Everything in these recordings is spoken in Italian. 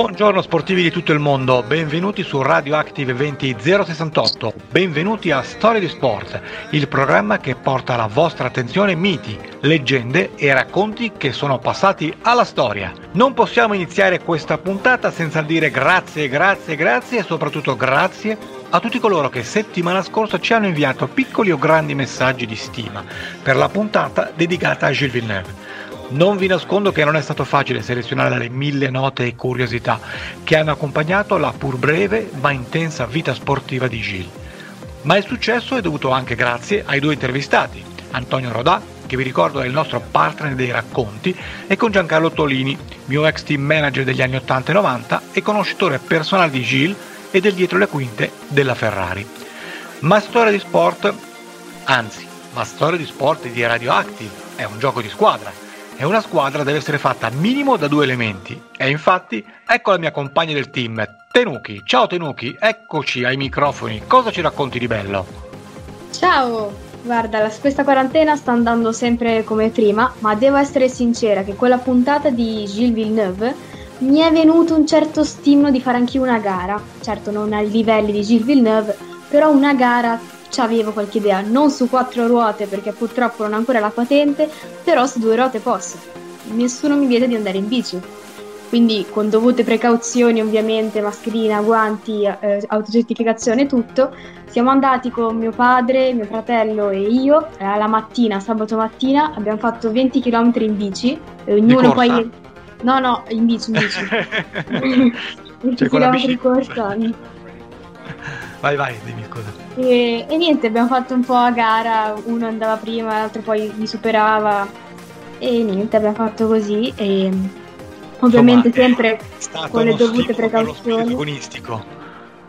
Buongiorno sportivi di tutto il mondo, benvenuti su Radioactive 20068, benvenuti a Storia di Sport, il programma che porta alla vostra attenzione miti, leggende e racconti che sono passati alla storia. Non possiamo iniziare questa puntata senza dire grazie, grazie, grazie e soprattutto grazie a tutti coloro che settimana scorsa ci hanno inviato piccoli o grandi messaggi di stima per la puntata dedicata a Gilles Villeneuve. Non vi nascondo che non è stato facile selezionare dalle mille note e curiosità che hanno accompagnato la pur breve ma intensa vita sportiva di Gilles. Ma il successo è dovuto anche grazie ai due intervistati, Antonio Rodà, che vi ricordo è il nostro partner dei racconti, e con Giancarlo Tolini, mio ex team manager degli anni 80 e 90 e conoscitore personale di Gilles e del dietro le quinte della Ferrari. Ma storia di sport, anzi, ma storia di sport di Radioactive è un gioco di squadra e una squadra deve essere fatta minimo da due elementi. E infatti, ecco la mia compagna del team, Tenuki. Ciao Tenuki, eccoci ai microfoni. Cosa ci racconti di bello? Ciao! Guarda, questa quarantena sta andando sempre come prima, ma devo essere sincera che quella puntata di Gilles Villeneuve mi è venuto un certo stimolo di fare anche una gara. Certo, non ai livelli di Gilles Villeneuve, però una gara avevo qualche idea, non su quattro ruote perché purtroppo non ho ancora la patente, però su due ruote posso. Nessuno mi vieta di andare in bici. Quindi con dovute precauzioni ovviamente, mascherina, guanti, eh, autocertificazione e tutto, siamo andati con mio padre, mio fratello e io eh, la mattina, sabato mattina, abbiamo fatto 20 km in bici, e ognuno poi... No, no, in bici, in bici. 20 km di corsa. Vai, vai, dimmi scusa. E, e, niente, abbiamo fatto un po' a gara, uno andava prima, l'altro poi mi superava e niente, abbiamo fatto così e ovviamente Insomma, sempre con le dovute precauzioni. agonistico.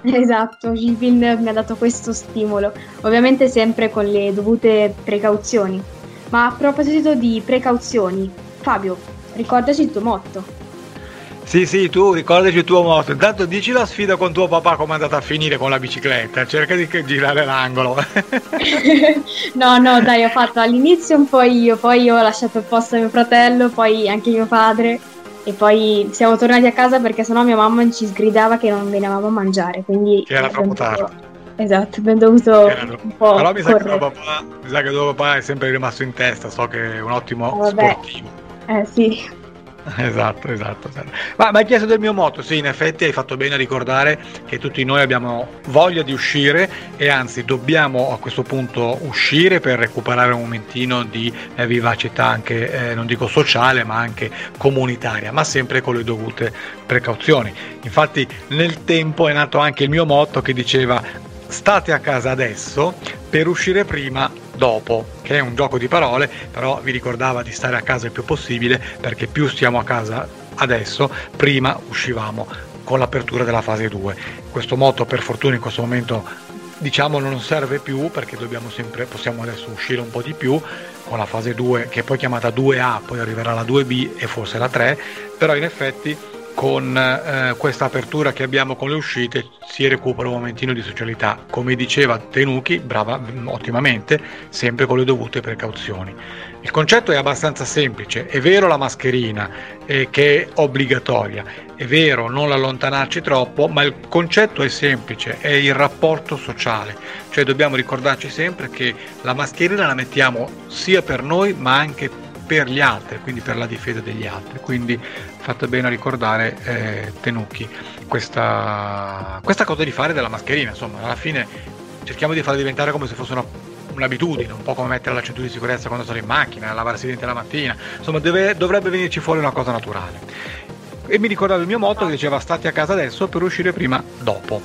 Esatto, Villeneuve mi ha dato questo stimolo, ovviamente sempre con le dovute precauzioni. Ma a proposito di precauzioni, Fabio, ricordaci il tuo motto. Sì, sì, tu ricordaci il tuo motto. Intanto dici la sfida con tuo papà come è andata a finire con la bicicletta. Cerca di girare l'angolo. no, no, dai, ho fatto all'inizio un po' io, poi ho lasciato il posto a mio fratello, poi anche mio padre. E poi siamo tornati a casa perché sennò mia mamma ci sgridava che non venivamo a mangiare. Quindi che era troppo tardi. Esatto, abbiamo dovuto un po'. Però mi sa, che tuo papà, mi sa che tuo papà è sempre rimasto in testa. So che è un ottimo eh, sportivo. Eh sì. Esatto, esatto, esatto. Ma mi hai chiesto del mio motto, sì, in effetti hai fatto bene a ricordare che tutti noi abbiamo voglia di uscire e anzi dobbiamo a questo punto uscire per recuperare un momentino di eh, vivacità anche, eh, non dico sociale, ma anche comunitaria, ma sempre con le dovute precauzioni. Infatti nel tempo è nato anche il mio motto che diceva state a casa adesso per uscire prima dopo, che è un gioco di parole, però vi ricordava di stare a casa il più possibile perché più stiamo a casa adesso, prima uscivamo con l'apertura della fase 2. Questo motto per fortuna in questo momento diciamo non serve più perché dobbiamo sempre, possiamo adesso uscire un po' di più con la fase 2 che è poi chiamata 2A, poi arriverà la 2B e forse la 3, però in effetti con eh, questa apertura che abbiamo con le uscite si recupera un momentino di socialità, come diceva Tenuki, brava, ottimamente, sempre con le dovute precauzioni. Il concetto è abbastanza semplice, è vero la mascherina eh, che è obbligatoria, è vero, non allontanarci troppo, ma il concetto è semplice, è il rapporto sociale, cioè dobbiamo ricordarci sempre che la mascherina la mettiamo sia per noi ma anche per gli altri, quindi per la difesa degli altri, quindi fate bene a ricordare eh, Tenucchi questa, questa cosa di fare della mascherina, insomma alla fine cerchiamo di farla diventare come se fosse una un'abitudine, un po' come mettere la cintura di sicurezza quando sono in macchina, lavarsi i denti la mattina, insomma deve, dovrebbe venirci fuori una cosa naturale. E mi ricordavo il mio motto che diceva stati a casa adesso per uscire prima dopo.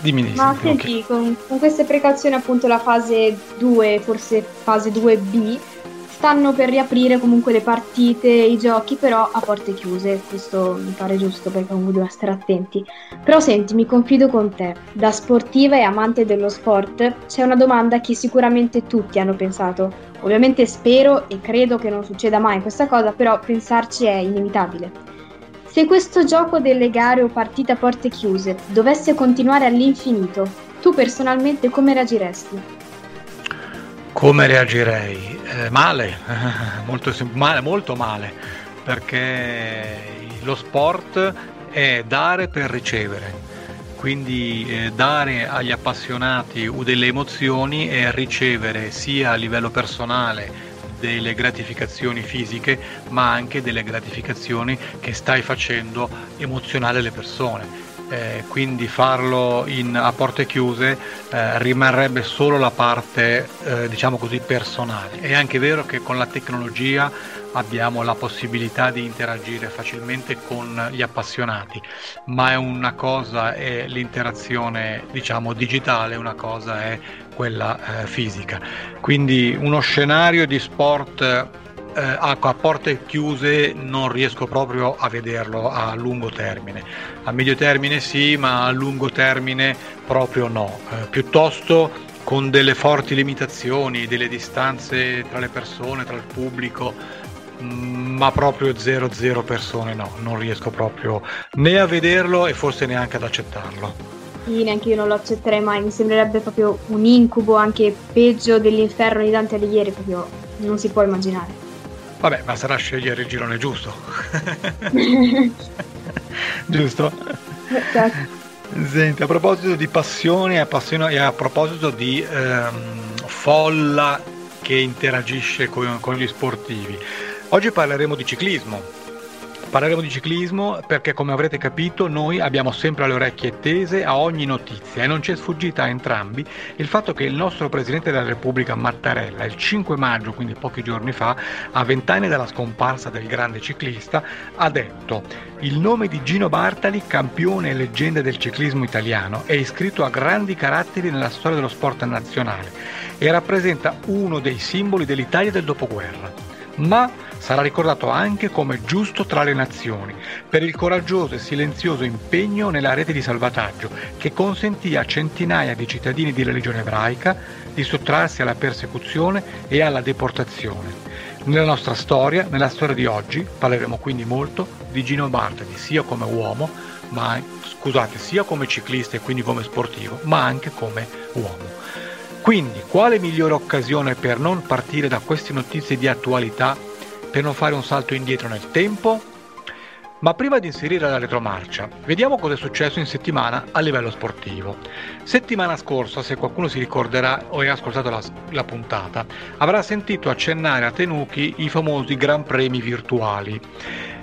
Dimmi, Ma senti, con, con queste precauzioni appunto la fase 2, forse fase 2B, stanno per riaprire comunque le partite, i giochi, però a porte chiuse. Questo mi pare giusto perché comunque dobbiamo stare attenti. Però senti, mi confido con te. Da sportiva e amante dello sport, c'è una domanda che sicuramente tutti hanno pensato. Ovviamente spero e credo che non succeda mai questa cosa, però pensarci è inevitabile. Se questo gioco delle gare o partite a porte chiuse dovesse continuare all'infinito, tu personalmente come reagiresti? Come reagirei? Eh, male, molto, male, molto male, perché lo sport è dare per ricevere quindi eh, dare agli appassionati delle emozioni e ricevere sia a livello personale delle gratificazioni fisiche ma anche delle gratificazioni che stai facendo emozionare le persone. Eh, quindi farlo in, a porte chiuse eh, rimarrebbe solo la parte eh, diciamo così personale. È anche vero che con la tecnologia abbiamo la possibilità di interagire facilmente con gli appassionati, ma è una cosa è l'interazione diciamo digitale, una cosa è quella eh, fisica. Quindi uno scenario di sport eh, a, a porte chiuse non riesco proprio a vederlo a lungo termine. A medio termine sì, ma a lungo termine proprio no. Eh, piuttosto con delle forti limitazioni, delle distanze tra le persone, tra il pubblico, ma proprio 0-0 persone no, non riesco proprio né a vederlo e forse neanche ad accettarlo. Sì, neanche io non lo accetterei mai, mi sembrerebbe proprio un incubo anche peggio dell'inferno di Dante Alighieri, proprio non si può immaginare. Vabbè, ma sarà scegliere il girone giusto. giusto? Esatto. Senti, a proposito di passione e a proposito di ehm, folla che interagisce con, con gli sportivi, Oggi parleremo di ciclismo. Parleremo di ciclismo perché, come avrete capito, noi abbiamo sempre le orecchie tese a ogni notizia e non ci è sfuggita a entrambi il fatto che il nostro Presidente della Repubblica Mattarella, il 5 maggio, quindi pochi giorni fa, a vent'anni dalla scomparsa del grande ciclista, ha detto il nome di Gino Bartali, campione e leggenda del ciclismo italiano, è iscritto a grandi caratteri nella storia dello sport nazionale e rappresenta uno dei simboli dell'Italia del dopoguerra. Ma sarà ricordato anche come giusto tra le nazioni per il coraggioso e silenzioso impegno nella rete di salvataggio che consentì a centinaia di cittadini di religione ebraica di sottrarsi alla persecuzione e alla deportazione. Nella nostra storia, nella storia di oggi, parleremo quindi molto di Gino Bartali, sia come uomo, ma scusate, sia come ciclista e quindi come sportivo, ma anche come uomo. Quindi, quale migliore occasione per non partire da queste notizie di attualità per non fare un salto indietro nel tempo? Ma prima di inserire la retromarcia, vediamo cosa è successo in settimana a livello sportivo. Settimana scorsa, se qualcuno si ricorderà o ha ascoltato la, la puntata, avrà sentito accennare a Tenuki i famosi Gran Premi virtuali.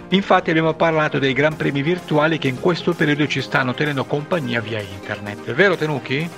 Infatti abbiamo parlato dei Gran Premi virtuali che in questo periodo ci stanno tenendo compagnia via internet. Vero Tenuki?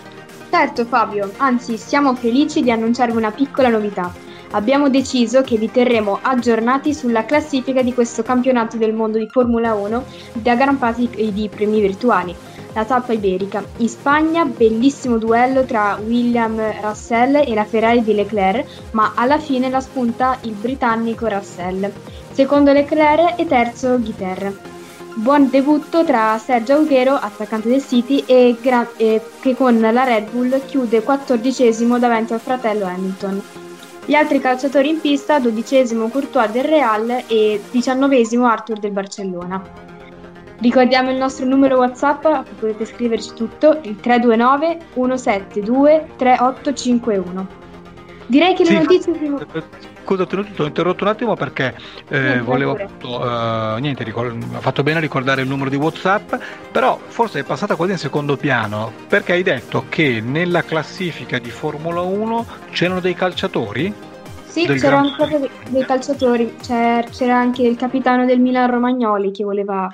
Certo Fabio, anzi siamo felici di annunciarvi una piccola novità abbiamo deciso che vi terremo aggiornati sulla classifica di questo campionato del mondo di Formula 1 da Gran Prati di premi virtuali, la tappa iberica. In Spagna, bellissimo duello tra William Russell e la Ferrari di Leclerc, ma alla fine la spunta il britannico Russell. Secondo Leclerc e terzo Guiter. Buon debutto tra Sergio Aguero, attaccante del City, e, Gra- e che con la Red Bull chiude quattordicesimo davanti al fratello Hamilton. Gli altri calciatori in pista, dodicesimo Courtois del Real e diciannovesimo Arthur del Barcellona. Ricordiamo il nostro numero WhatsApp, potete scriverci tutto, il 329 172 3851. Direi che le sì, notizie... Prima... Scusa, ti ho interrotto un attimo perché eh, volevo appunto, eh, niente, ricord- ha fatto bene a ricordare il numero di WhatsApp, però forse è passata quasi in secondo piano perché hai detto che nella classifica di Formula 1 c'erano dei calciatori? Sì, c'erano proprio dei, dei calciatori, c'era, c'era anche il capitano del Milan Romagnoli che voleva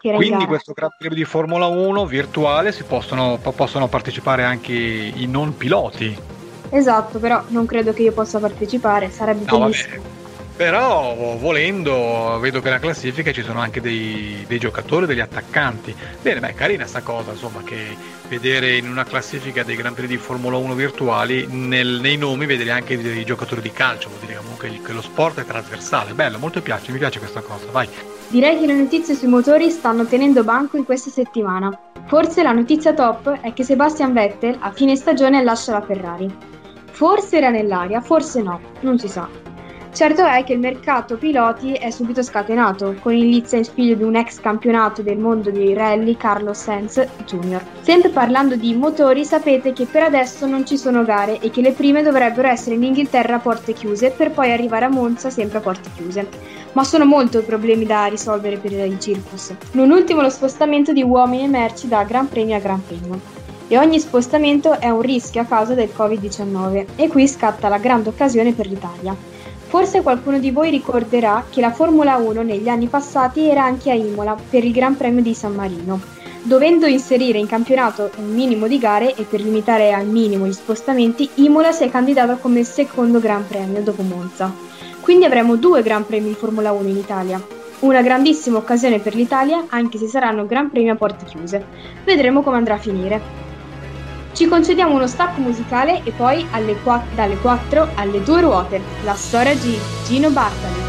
quindi questo Gran Premio di Formula 1 virtuale si possono, possono partecipare anche i non piloti. Esatto, però non credo che io possa partecipare, sarebbe no, bellissimo. Vabbè. Però volendo, vedo che nella classifica ci sono anche dei, dei, giocatori, degli attaccanti. Bene, beh, carina sta cosa, insomma, che vedere in una classifica dei Gran Prix di Formula 1 virtuali, nel, nei nomi vedere anche dei giocatori di calcio, vuol dire comunque che lo sport è trasversale. Bello, molto piace, mi piace questa cosa, vai. Direi che le notizie sui motori stanno tenendo banco in questa settimana. Forse la notizia top è che Sebastian Vettel a fine stagione lascia la Ferrari. Forse era nell'aria, forse no, non si sa. Certo è che il mercato piloti è subito scatenato, con in lizza il figlio di un ex campionato del mondo dei rally, Carlos Sainz Jr. Sempre parlando di motori, sapete che per adesso non ci sono gare e che le prime dovrebbero essere in Inghilterra a porte chiuse per poi arrivare a Monza sempre a porte chiuse. Ma sono molto i problemi da risolvere per il circus. Non ultimo lo spostamento di uomini e merci da Gran Premio a Gran Premio e ogni spostamento è un rischio a causa del Covid-19 e qui scatta la grande occasione per l'Italia. Forse qualcuno di voi ricorderà che la Formula 1 negli anni passati era anche a Imola per il Gran Premio di San Marino. Dovendo inserire in campionato un minimo di gare e per limitare al minimo gli spostamenti, Imola si è candidata come secondo Gran Premio dopo Monza. Quindi avremo due Gran Premi di Formula 1 in Italia. Una grandissima occasione per l'Italia, anche se saranno Gran Premi a porte chiuse. Vedremo come andrà a finire. Ci concediamo uno stacco musicale e poi qua- dalle 4 alle 2 ruote, la storia di Gino Bartali.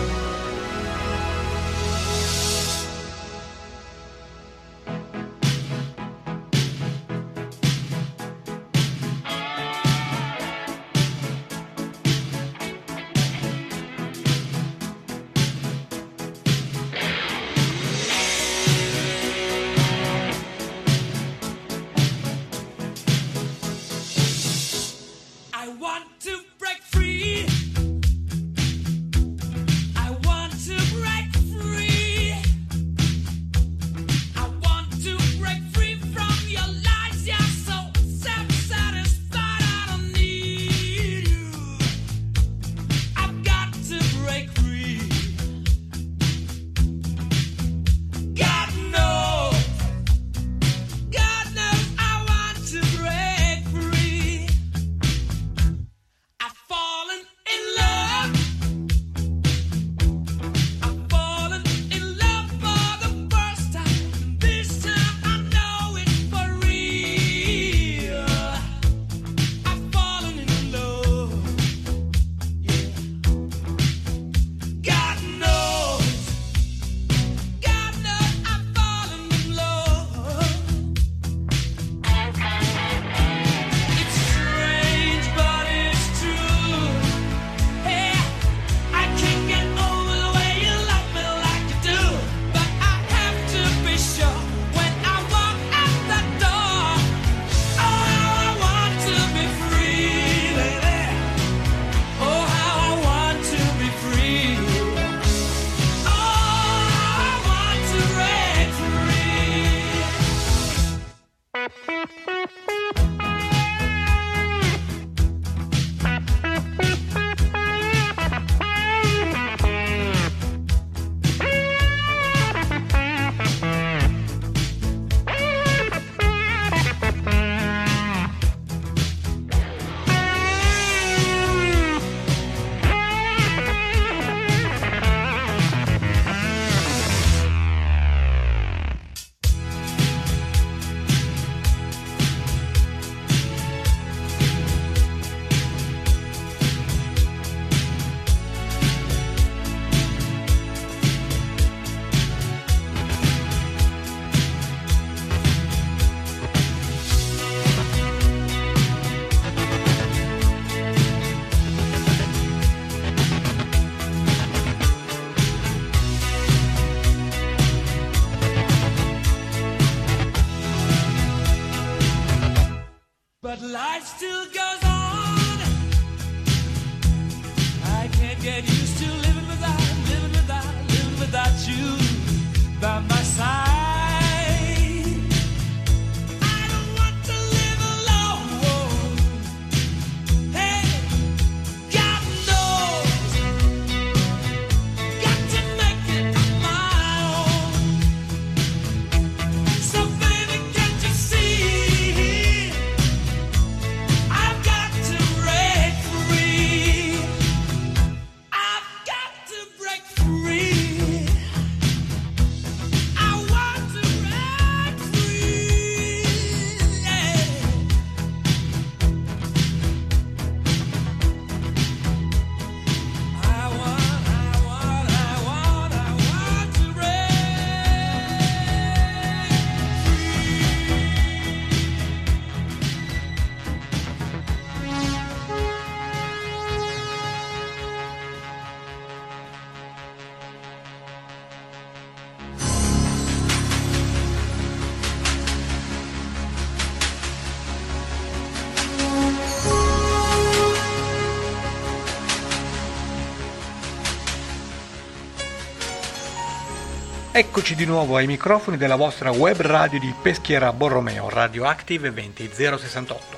Eccoci di nuovo ai microfoni della vostra web radio di Peschiera Borromeo, Radioactive 20068.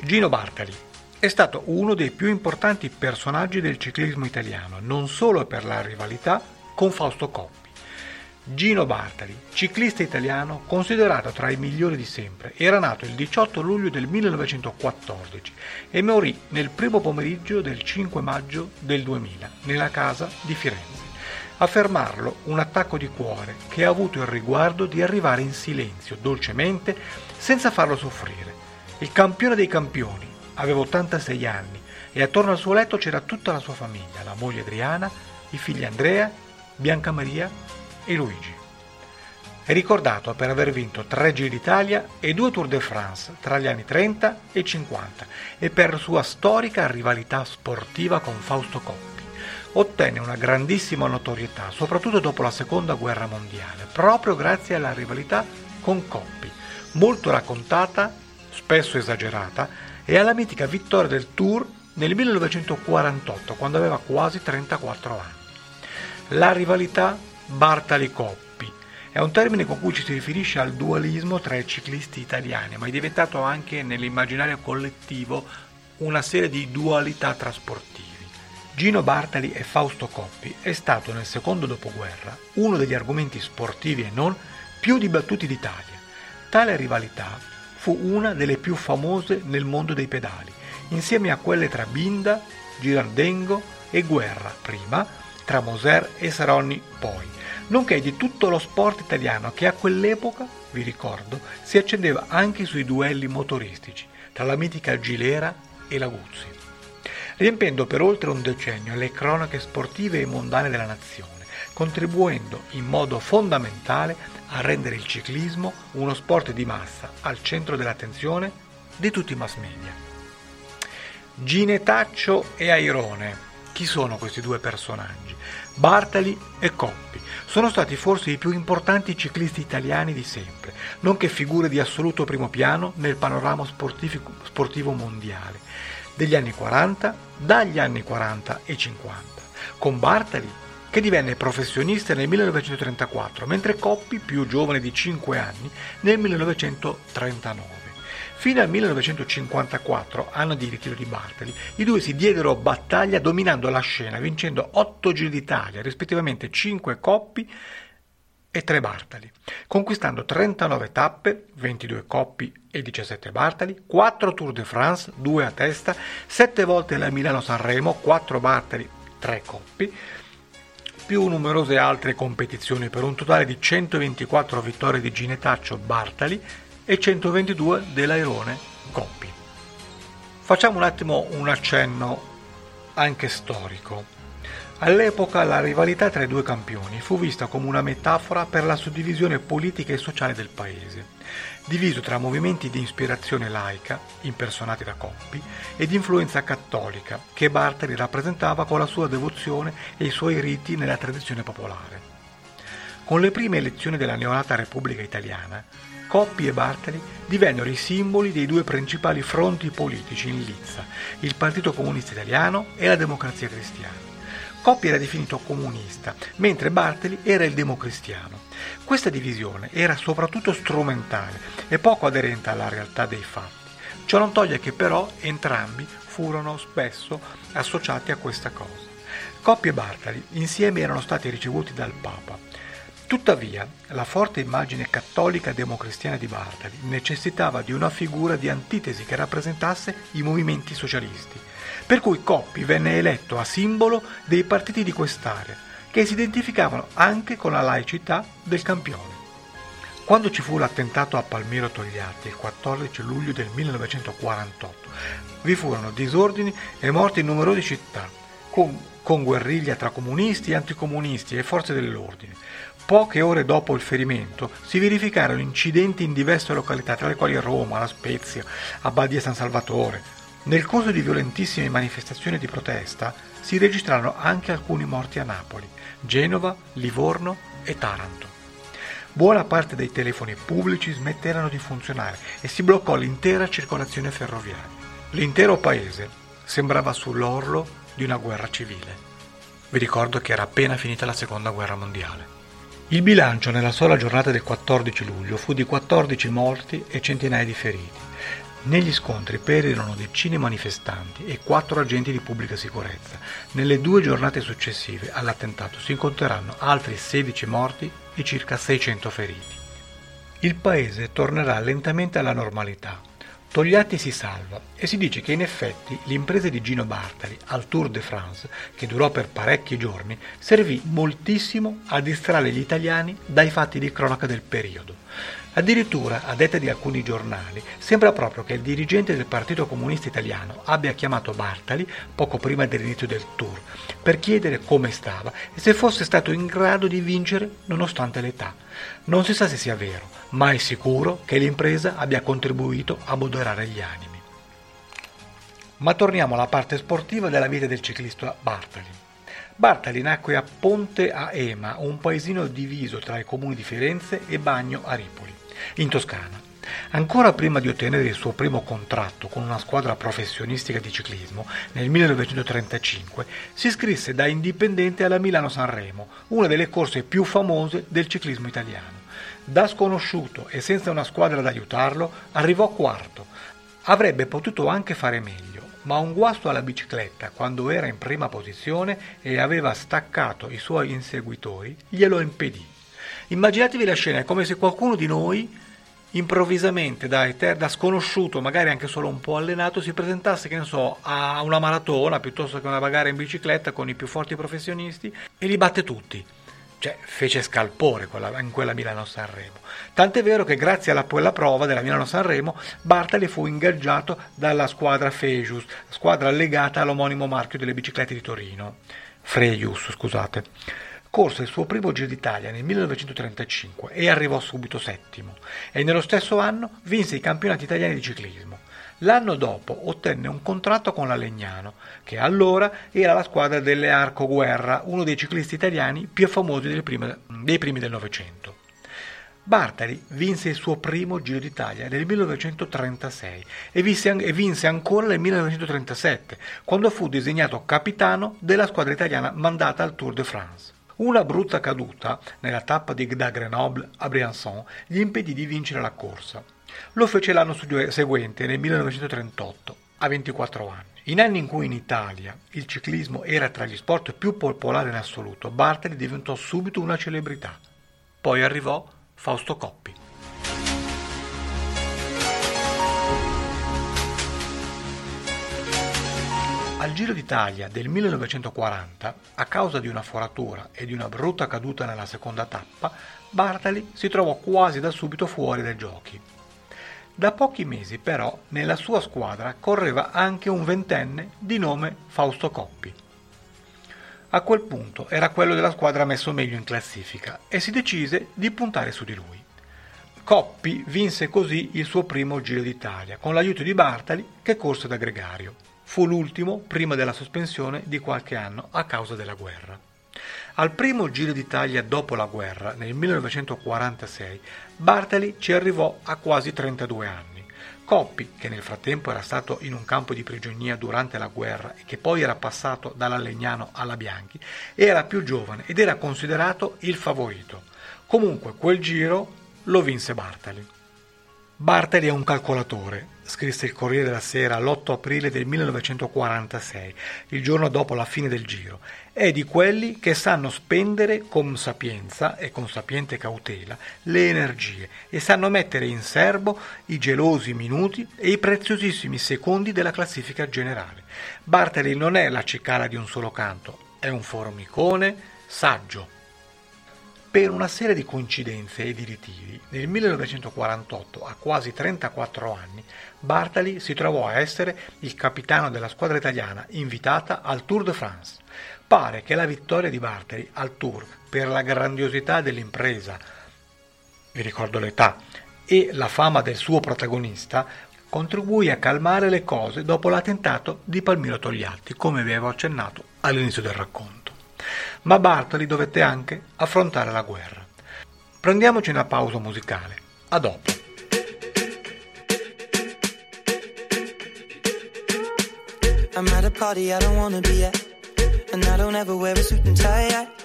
Gino Bartali è stato uno dei più importanti personaggi del ciclismo italiano, non solo per la rivalità con Fausto Coppi. Gino Bartali, ciclista italiano considerato tra i migliori di sempre, era nato il 18 luglio del 1914 e morì nel primo pomeriggio del 5 maggio del 2000 nella casa di Firenze. A fermarlo un attacco di cuore che ha avuto il riguardo di arrivare in silenzio, dolcemente, senza farlo soffrire. Il campione dei campioni aveva 86 anni e attorno al suo letto c'era tutta la sua famiglia, la moglie Adriana, i figli Andrea, Bianca Maria e Luigi. È ricordato per aver vinto tre Giri d'Italia e due Tour de France tra gli anni 30 e 50 e per sua storica rivalità sportiva con Fausto Coppi ottenne una grandissima notorietà, soprattutto dopo la seconda guerra mondiale, proprio grazie alla rivalità con Coppi, molto raccontata, spesso esagerata, e alla mitica vittoria del Tour nel 1948, quando aveva quasi 34 anni. La rivalità Bartali-Coppi è un termine con cui ci si riferisce al dualismo tra i ciclisti italiani, ma è diventato anche nell'immaginario collettivo una serie di dualità trasportive. Gino Bartali e Fausto Coppi è stato nel secondo dopoguerra uno degli argomenti sportivi e non più dibattuti d'Italia. Tale rivalità fu una delle più famose nel mondo dei pedali, insieme a quelle tra Binda, Girardengo e Guerra prima, tra Moser e Saronni poi, nonché di tutto lo sport italiano che a quell'epoca, vi ricordo, si accendeva anche sui duelli motoristici tra la mitica Gilera e la Guzzi riempiendo per oltre un decennio le cronache sportive e mondane della nazione, contribuendo in modo fondamentale a rendere il ciclismo uno sport di massa al centro dell'attenzione di tutti i mass media. Ginetaccio e Airone. Chi sono questi due personaggi? Bartali e Coppi sono stati forse i più importanti ciclisti italiani di sempre, nonché figure di assoluto primo piano nel panorama sportivo mondiale degli anni 40, dagli anni 40 e 50, con Bartali che divenne professionista nel 1934, mentre Coppi, più giovane di 5 anni, nel 1939. Fino al 1954, anno di ritiro di Bartali, i due si diedero battaglia dominando la scena, vincendo 8 Giri d'Italia, rispettivamente 5 Coppi e 3 Bartali, conquistando 39 tappe, 22 Coppi e 17 Bartali, 4 Tour de France, 2 a testa, 7 volte la Milano-Sanremo, 4 Bartali, 3 Coppi, più numerose altre competizioni per un totale di 124 vittorie di Ginetaccio Bartali e 122 dell'Airone Coppi. Facciamo un attimo un accenno anche storico. All'epoca la rivalità tra i due campioni fu vista come una metafora per la suddivisione politica e sociale del paese, diviso tra movimenti di ispirazione laica, impersonati da Coppi, e di influenza cattolica, che Bartali rappresentava con la sua devozione e i suoi riti nella tradizione popolare. Con le prime elezioni della neonata Repubblica Italiana, Coppi e Bartali divennero i simboli dei due principali fronti politici in lizza, il Partito Comunista Italiano e la Democrazia Cristiana. Coppi era definito comunista, mentre Bartoli era il democristiano. Questa divisione era soprattutto strumentale e poco aderente alla realtà dei fatti. Ciò non toglie che però entrambi furono spesso associati a questa cosa. Coppi e Bartali insieme erano stati ricevuti dal Papa. Tuttavia, la forte immagine cattolica democristiana di Bartali necessitava di una figura di antitesi che rappresentasse i movimenti socialisti per cui Coppi venne eletto a simbolo dei partiti di quest'area, che si identificavano anche con la laicità del campione. Quando ci fu l'attentato a Palmiro Togliatti il 14 luglio del 1948, vi furono disordini e morti in numerose città, con, con guerriglia tra comunisti, anticomunisti e forze dell'ordine. Poche ore dopo il ferimento si verificarono incidenti in diverse località, tra le quali Roma, La Spezia, Abbadia San Salvatore, nel corso di violentissime manifestazioni di protesta si registrarono anche alcuni morti a Napoli, Genova, Livorno e Taranto. Buona parte dei telefoni pubblici smetterono di funzionare e si bloccò l'intera circolazione ferroviaria. L'intero paese sembrava sull'orlo di una guerra civile. Vi ricordo che era appena finita la seconda guerra mondiale. Il bilancio nella sola giornata del 14 luglio fu di 14 morti e centinaia di feriti. Negli scontri perirono decine manifestanti e quattro agenti di pubblica sicurezza. Nelle due giornate successive all'attentato si incontreranno altri 16 morti e circa 600 feriti. Il paese tornerà lentamente alla normalità. Togliatti si salva e si dice che in effetti l'impresa di Gino Bartali al Tour de France, che durò per parecchi giorni, servì moltissimo a distrarre gli italiani dai fatti di cronaca del periodo. Addirittura, a detta di alcuni giornali, sembra proprio che il dirigente del Partito Comunista Italiano abbia chiamato Bartali poco prima dell'inizio del tour per chiedere come stava e se fosse stato in grado di vincere nonostante l'età. Non si sa se sia vero, ma è sicuro che l'impresa abbia contribuito a moderare gli animi. Ma torniamo alla parte sportiva della vita del ciclista Bartali. Bartali nacque a Ponte a Ema, un paesino diviso tra i comuni di Firenze e Bagno a Ripoli in Toscana. Ancora prima di ottenere il suo primo contratto con una squadra professionistica di ciclismo, nel 1935, si iscrisse da indipendente alla Milano-Sanremo, una delle corse più famose del ciclismo italiano. Da sconosciuto e senza una squadra da aiutarlo, arrivò quarto. Avrebbe potuto anche fare meglio, ma un guasto alla bicicletta quando era in prima posizione e aveva staccato i suoi inseguitori glielo impedì. Immaginatevi la scena, è come se qualcuno di noi improvvisamente da, eter- da, sconosciuto, magari anche solo un po' allenato, si presentasse, che ne so, a una maratona piuttosto che una gara in bicicletta con i più forti professionisti e li batte tutti. Cioè, fece scalpore quella, in quella Milano-Sanremo. Tant'è vero che grazie alla quella prova della Milano-Sanremo, Bartali fu ingaggiato dalla squadra Fejus, squadra legata all'omonimo marchio delle biciclette di Torino. Frejus, scusate corse il suo primo Giro d'Italia nel 1935 e arrivò subito settimo e nello stesso anno vinse i campionati italiani di ciclismo. L'anno dopo ottenne un contratto con la Legnano, che allora era la squadra delle Arco Guerra, uno dei ciclisti italiani più famosi prima, dei primi del Novecento. Bartali vinse il suo primo Giro d'Italia nel 1936 e vinse, e vinse, ancora nel 1937, quando fu designato capitano della squadra italiana mandata al Tour de France. Una brutta caduta nella tappa di da Grenoble a Briançon gli impedì di vincere la corsa. Lo fece l'anno seguente, nel 1938, a 24 anni. In anni in cui in Italia il ciclismo era tra gli sport più popolari in assoluto, Bartali diventò subito una celebrità. Poi arrivò Fausto Coppi. Al Giro d'Italia del 1940, a causa di una foratura e di una brutta caduta nella seconda tappa, Bartali si trovò quasi da subito fuori dai giochi. Da pochi mesi però nella sua squadra correva anche un ventenne di nome Fausto Coppi. A quel punto era quello della squadra messo meglio in classifica e si decise di puntare su di lui. Coppi vinse così il suo primo Giro d'Italia con l'aiuto di Bartali che corse da gregario. Fu l'ultimo prima della sospensione di qualche anno a causa della guerra. Al primo Giro d'Italia dopo la guerra, nel 1946, Bartali ci arrivò a quasi 32 anni. Coppi, che nel frattempo era stato in un campo di prigionia durante la guerra e che poi era passato dalla Legnano alla Bianchi, era più giovane ed era considerato il favorito. Comunque quel giro lo vinse Bartali. Bartali è un calcolatore, scrisse il Corriere della Sera l'8 aprile del 1946, il giorno dopo la fine del giro. È di quelli che sanno spendere con sapienza e con sapiente cautela le energie e sanno mettere in serbo i gelosi minuti e i preziosissimi secondi della classifica generale. Bartali non è la cicala di un solo canto, è un formicone saggio per una serie di coincidenze e di ritiri, nel 1948, a quasi 34 anni, Bartali si trovò a essere il capitano della squadra italiana invitata al Tour de France. Pare che la vittoria di Bartali al Tour, per la grandiosità dell'impresa, vi ricordo l'età, e la fama del suo protagonista, contribuì a calmare le cose dopo l'attentato di Palmiro Togliatti, come vi avevo accennato all'inizio del racconto ma Bartoli dovette anche affrontare la guerra. Prendiamoci una pausa musicale. A dopo. I'm at a party I don't wanna be at. And I don't ever wear a suit and tie. I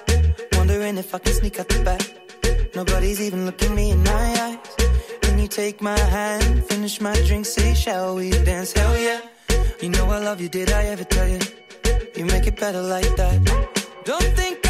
wondering if I can sneak out the back. Nobody's even looking me in my eyes. Can you take my hand, finish my drink, say, shall we dance? Hell yeah. You know I love you, did I ever tell you? You make it better like that. Don't think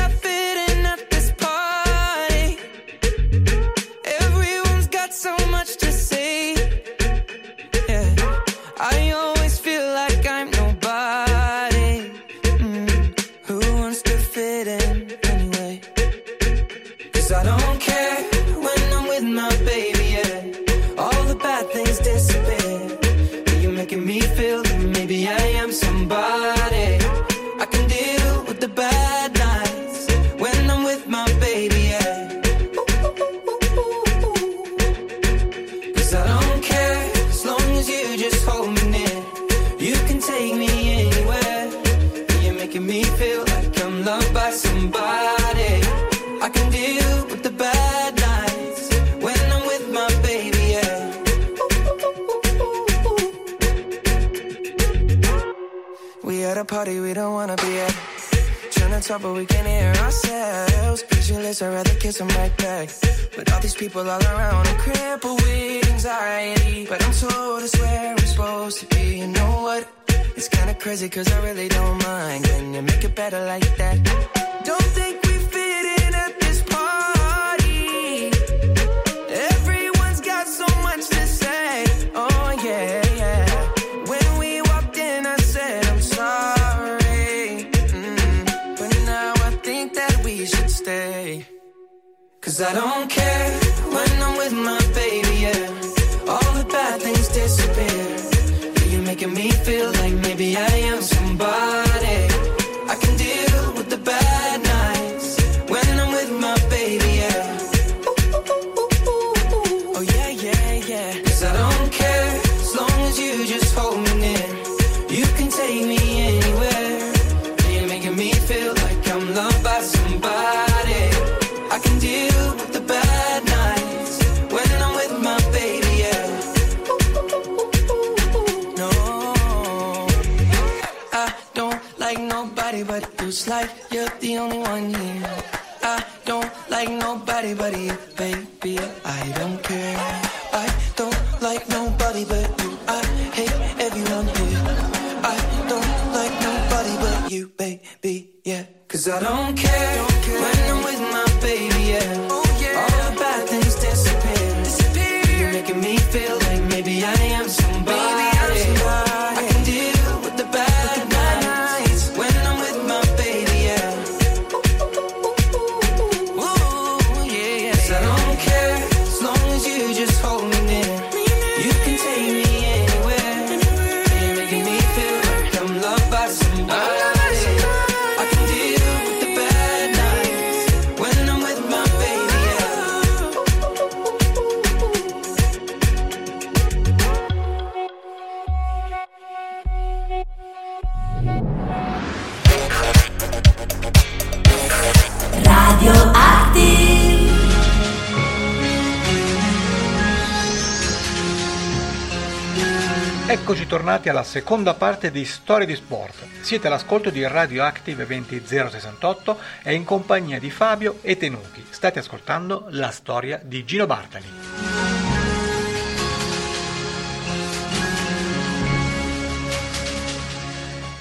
bentornati alla seconda parte di Storie di Sport. Siete all'ascolto di Radioactive 20068 e in compagnia di Fabio e Tenuti. State ascoltando la storia di Gino Bartali.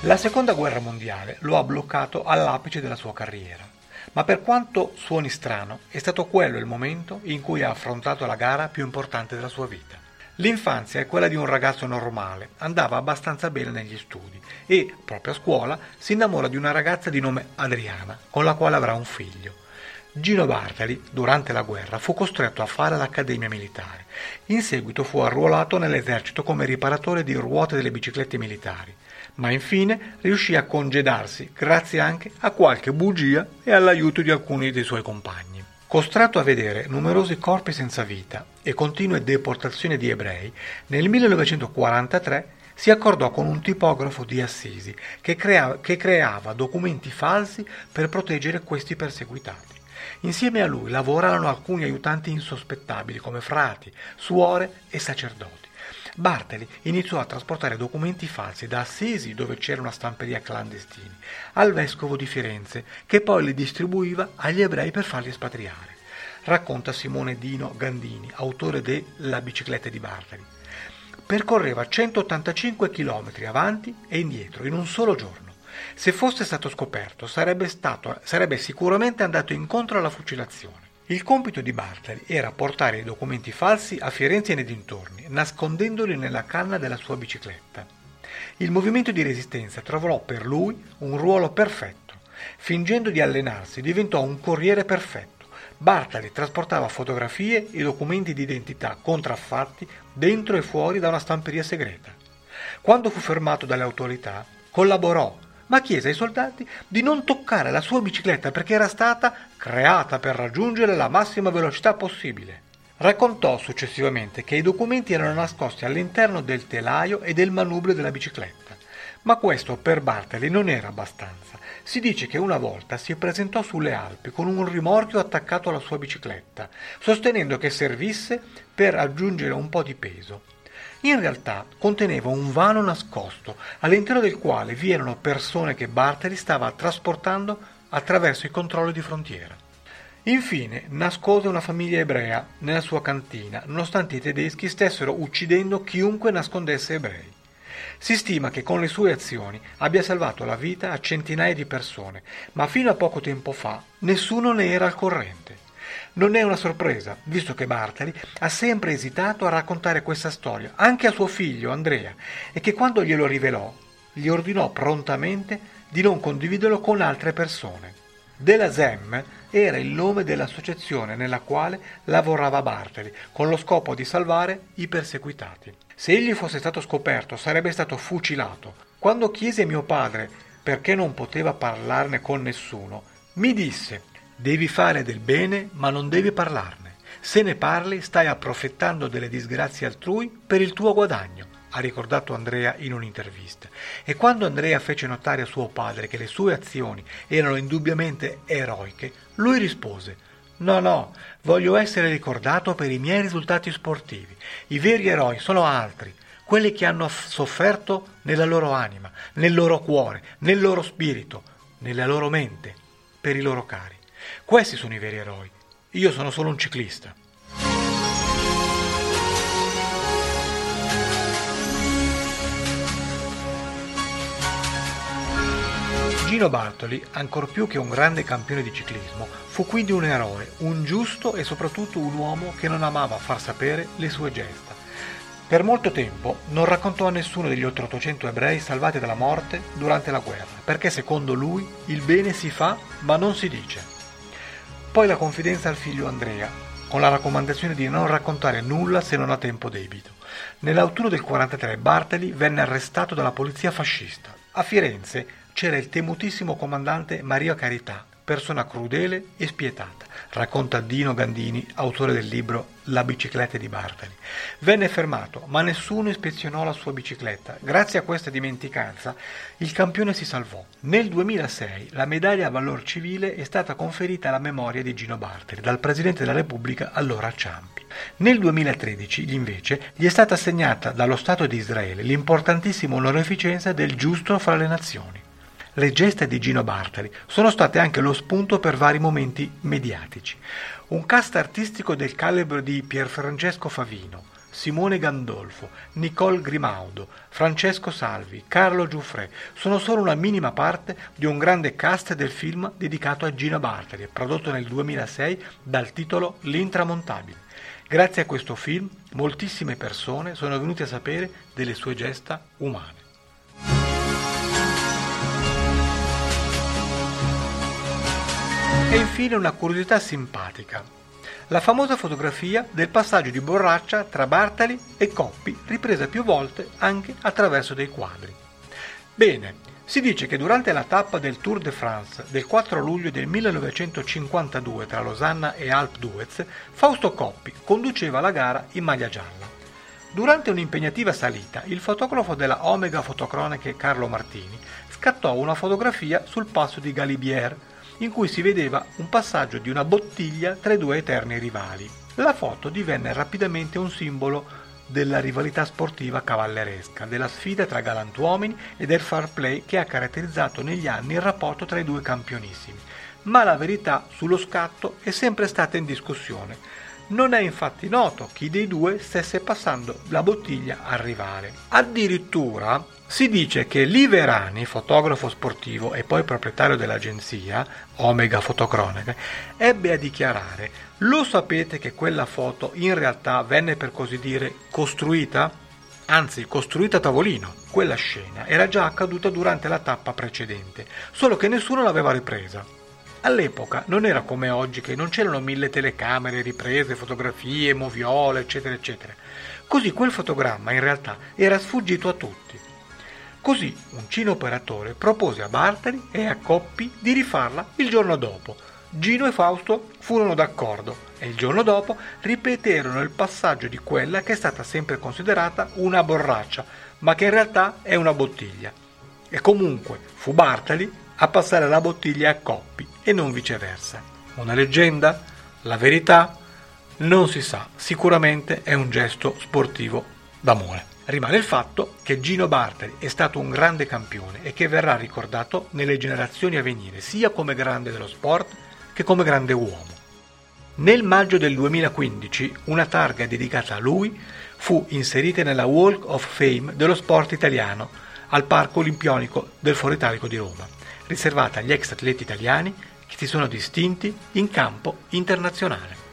La seconda guerra mondiale lo ha bloccato all'apice della sua carriera. Ma per quanto suoni strano, è stato quello il momento in cui ha affrontato la gara più importante della sua vita. L'infanzia è quella di un ragazzo normale, andava abbastanza bene negli studi e, proprio a scuola, si innamora di una ragazza di nome Adriana, con la quale avrà un figlio. Gino Bartali, durante la guerra, fu costretto a fare l'accademia militare. In seguito fu arruolato nell'esercito come riparatore di ruote delle biciclette militari, ma infine riuscì a congedarsi grazie anche a qualche bugia e all'aiuto di alcuni dei suoi compagni. Costretto a vedere numerosi corpi senza vita e continue deportazioni di ebrei, nel 1943 si accordò con un tipografo di Assisi che, crea- che creava documenti falsi per proteggere questi perseguitati. Insieme a lui lavorarono alcuni aiutanti insospettabili come frati, suore e sacerdoti. Bartoli iniziò a trasportare documenti falsi da Assisi, dove c'era una stamperia clandestini, al vescovo di Firenze, che poi li distribuiva agli ebrei per farli espatriare. Racconta Simone Dino Gandini, autore de La bicicletta di Bartoli. Percorreva 185 km avanti e indietro in un solo giorno. Se fosse stato scoperto, sarebbe, stato, sarebbe sicuramente andato incontro alla fucilazione. Il compito di Bartali era portare i documenti falsi a Firenze e nei dintorni, nascondendoli nella canna della sua bicicletta. Il movimento di resistenza trovò per lui un ruolo perfetto. Fingendo di allenarsi, diventò un corriere perfetto. Bartali trasportava fotografie e documenti di identità contraffatti dentro e fuori da una stamperia segreta. Quando fu fermato dalle autorità, collaborò ma chiese ai soldati di non toccare la sua bicicletta perché era stata creata per raggiungere la massima velocità possibile. Raccontò successivamente che i documenti erano nascosti all'interno del telaio e del manubrio della bicicletta. Ma questo per Bartali non era abbastanza. Si dice che una volta si presentò sulle Alpi con un rimorchio attaccato alla sua bicicletta, sostenendo che servisse per aggiungere un po' di peso in realtà conteneva un vano nascosto, all'interno del quale vi erano persone che Bartali stava trasportando attraverso i controlli di frontiera. Infine nascose una famiglia ebrea nella sua cantina, nonostante i tedeschi stessero uccidendo chiunque nascondesse ebrei. Si stima che con le sue azioni abbia salvato la vita a centinaia di persone, ma fino a poco tempo fa nessuno ne era al corrente. Non è una sorpresa, visto che Bartali ha sempre esitato a raccontare questa storia, anche a suo figlio Andrea, e che quando glielo rivelò, gli ordinò prontamente di non condividerlo con altre persone. Della Zem era il nome dell'associazione nella quale lavorava Bartali, con lo scopo di salvare i perseguitati. Se egli fosse stato scoperto sarebbe stato fucilato. Quando chiese a mio padre perché non poteva parlarne con nessuno, mi disse Devi fare del bene, ma non devi parlarne. Se ne parli, stai approfittando delle disgrazie altrui per il tuo guadagno, ha ricordato Andrea in un'intervista. E quando Andrea fece notare a suo padre che le sue azioni erano indubbiamente eroiche, lui rispose No, no, voglio essere ricordato per i miei risultati sportivi. I veri eroi sono altri, quelli che hanno sofferto nella loro anima, nel loro cuore, nel loro spirito, nella loro mente, per i loro cari. Questi sono i veri eroi. Io sono solo un ciclista. Gino Bartoli, ancor più che un grande campione di ciclismo, fu quindi un eroe, un giusto e soprattutto un uomo che non amava far sapere le sue gesta. Per molto tempo non raccontò a nessuno degli oltre 800 ebrei salvati dalla morte durante la guerra, perché secondo lui il bene si fa ma non si dice. Poi la confidenza al figlio Andrea, con la raccomandazione di non raccontare nulla se non a tempo debito. Nell'autunno del 43 Bartali venne arrestato dalla polizia fascista. A Firenze c'era il temutissimo comandante Maria Carità, persona crudele e spietata, racconta Dino Gandini, autore del libro La bicicletta di Bartali. Venne fermato, ma nessuno ispezionò la sua bicicletta. Grazie a questa dimenticanza il campione si salvò. Nel 2006 la medaglia a valor civile è stata conferita alla memoria di Gino Bartali dal Presidente della Repubblica allora Ciampi. Nel 2013 invece gli è stata assegnata dallo Stato di Israele l'importantissima onorificenza del giusto fra le nazioni. Le gesta di Gino Bartali sono state anche lo spunto per vari momenti mediatici. Un cast artistico del calibro di Pierfrancesco Favino, Simone Gandolfo, Nicole Grimaudo, Francesco Salvi, Carlo Giuffre sono solo una minima parte di un grande cast del film dedicato a Gino Bartali, prodotto nel 2006 dal titolo L'intramontabile. Grazie a questo film moltissime persone sono venute a sapere delle sue gesta umane. E infine una curiosità simpatica. La famosa fotografia del passaggio di borraccia tra Bartali e Coppi, ripresa più volte anche attraverso dei quadri. Bene, si dice che durante la tappa del Tour de France del 4 luglio del 1952 tra Losanna e Alpe d'Huez, Fausto Coppi conduceva la gara in maglia gialla. Durante un'impegnativa salita, il fotografo della Omega Fotocroniche Carlo Martini scattò una fotografia sul passo di Galibier in cui si vedeva un passaggio di una bottiglia tra i due eterni rivali. La foto divenne rapidamente un simbolo della rivalità sportiva cavalleresca, della sfida tra galantuomini e del fair play che ha caratterizzato negli anni il rapporto tra i due campionissimi. ma la verità sullo scatto è sempre stata in discussione. Non è infatti noto chi dei due stesse passando la bottiglia al rivale. Addirittura si dice che Liverani, fotografo sportivo e poi proprietario dell'agenzia Omega Fotocronache, ebbe a dichiarare: Lo sapete che quella foto in realtà venne per così dire costruita? Anzi, costruita a tavolino. Quella scena era già accaduta durante la tappa precedente, solo che nessuno l'aveva ripresa. All'epoca non era come oggi che non c'erano mille telecamere, riprese, fotografie, moviole, eccetera, eccetera. Così quel fotogramma in realtà era sfuggito a tutti. Così un cino operatore propose a Bartali e a Coppi di rifarla il giorno dopo. Gino e Fausto furono d'accordo e il giorno dopo ripeterono il passaggio di quella che è stata sempre considerata una borraccia, ma che in realtà è una bottiglia. E comunque fu Bartali a passare la bottiglia a Coppi e non viceversa. Una leggenda? La verità? Non si sa, sicuramente è un gesto sportivo d'amore. Rimane il fatto che Gino Bartali è stato un grande campione e che verrà ricordato nelle generazioni a venire, sia come grande dello sport che come grande uomo. Nel maggio del 2015 una targa dedicata a lui fu inserita nella Walk of Fame dello sport italiano al Parco Olimpionico del Foro Italico di Roma, riservata agli ex atleti italiani che si sono distinti in campo internazionale.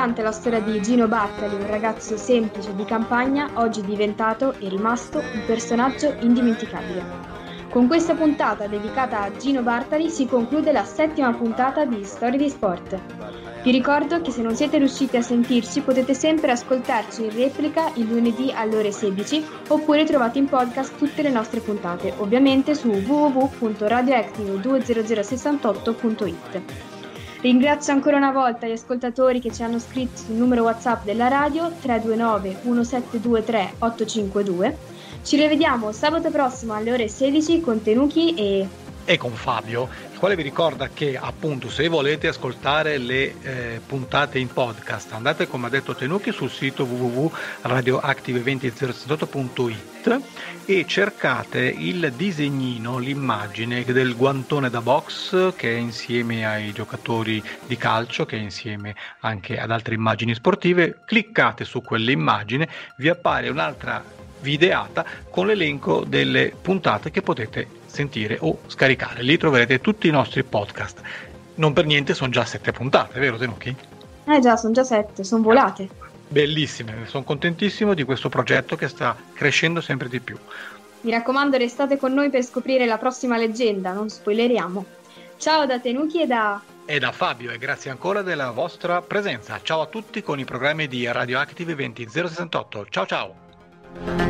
Toccante la storia di Gino Bartali, un ragazzo semplice di campagna, oggi diventato e rimasto un personaggio indimenticabile. Con questa puntata dedicata a Gino Bartali si conclude la settima puntata di Storie di Sport. Vi ricordo che se non siete riusciti a sentirci potete sempre ascoltarci in replica il lunedì alle ore 16 oppure trovate in podcast tutte le nostre puntate, ovviamente su www.radioactive20068.it. Ringrazio ancora una volta gli ascoltatori che ci hanno scritto sul numero WhatsApp della radio 329 1723 852. Ci rivediamo sabato prossimo alle ore 16 con Tenuki e e con Fabio, quale vi ricorda che appunto se volete ascoltare le eh, puntate in podcast andate come ha detto Tenuki sul sito www.radioactive20068.it e cercate il disegnino, l'immagine del guantone da box che è insieme ai giocatori di calcio, che è insieme anche ad altre immagini sportive, cliccate su quell'immagine, vi appare un'altra videata con l'elenco delle puntate che potete sentire o scaricare. Lì troverete tutti i nostri podcast. Non per niente sono già sette puntate, vero Tenuki? Eh già, sono già sette, sono volate. Bellissime, sono contentissimo di questo progetto che sta crescendo sempre di più. Mi raccomando, restate con noi per scoprire la prossima leggenda, non spoileriamo. Ciao da Tenuki e da e da Fabio e grazie ancora della vostra presenza. Ciao a tutti con i programmi di Radioactive 20068. Ciao ciao!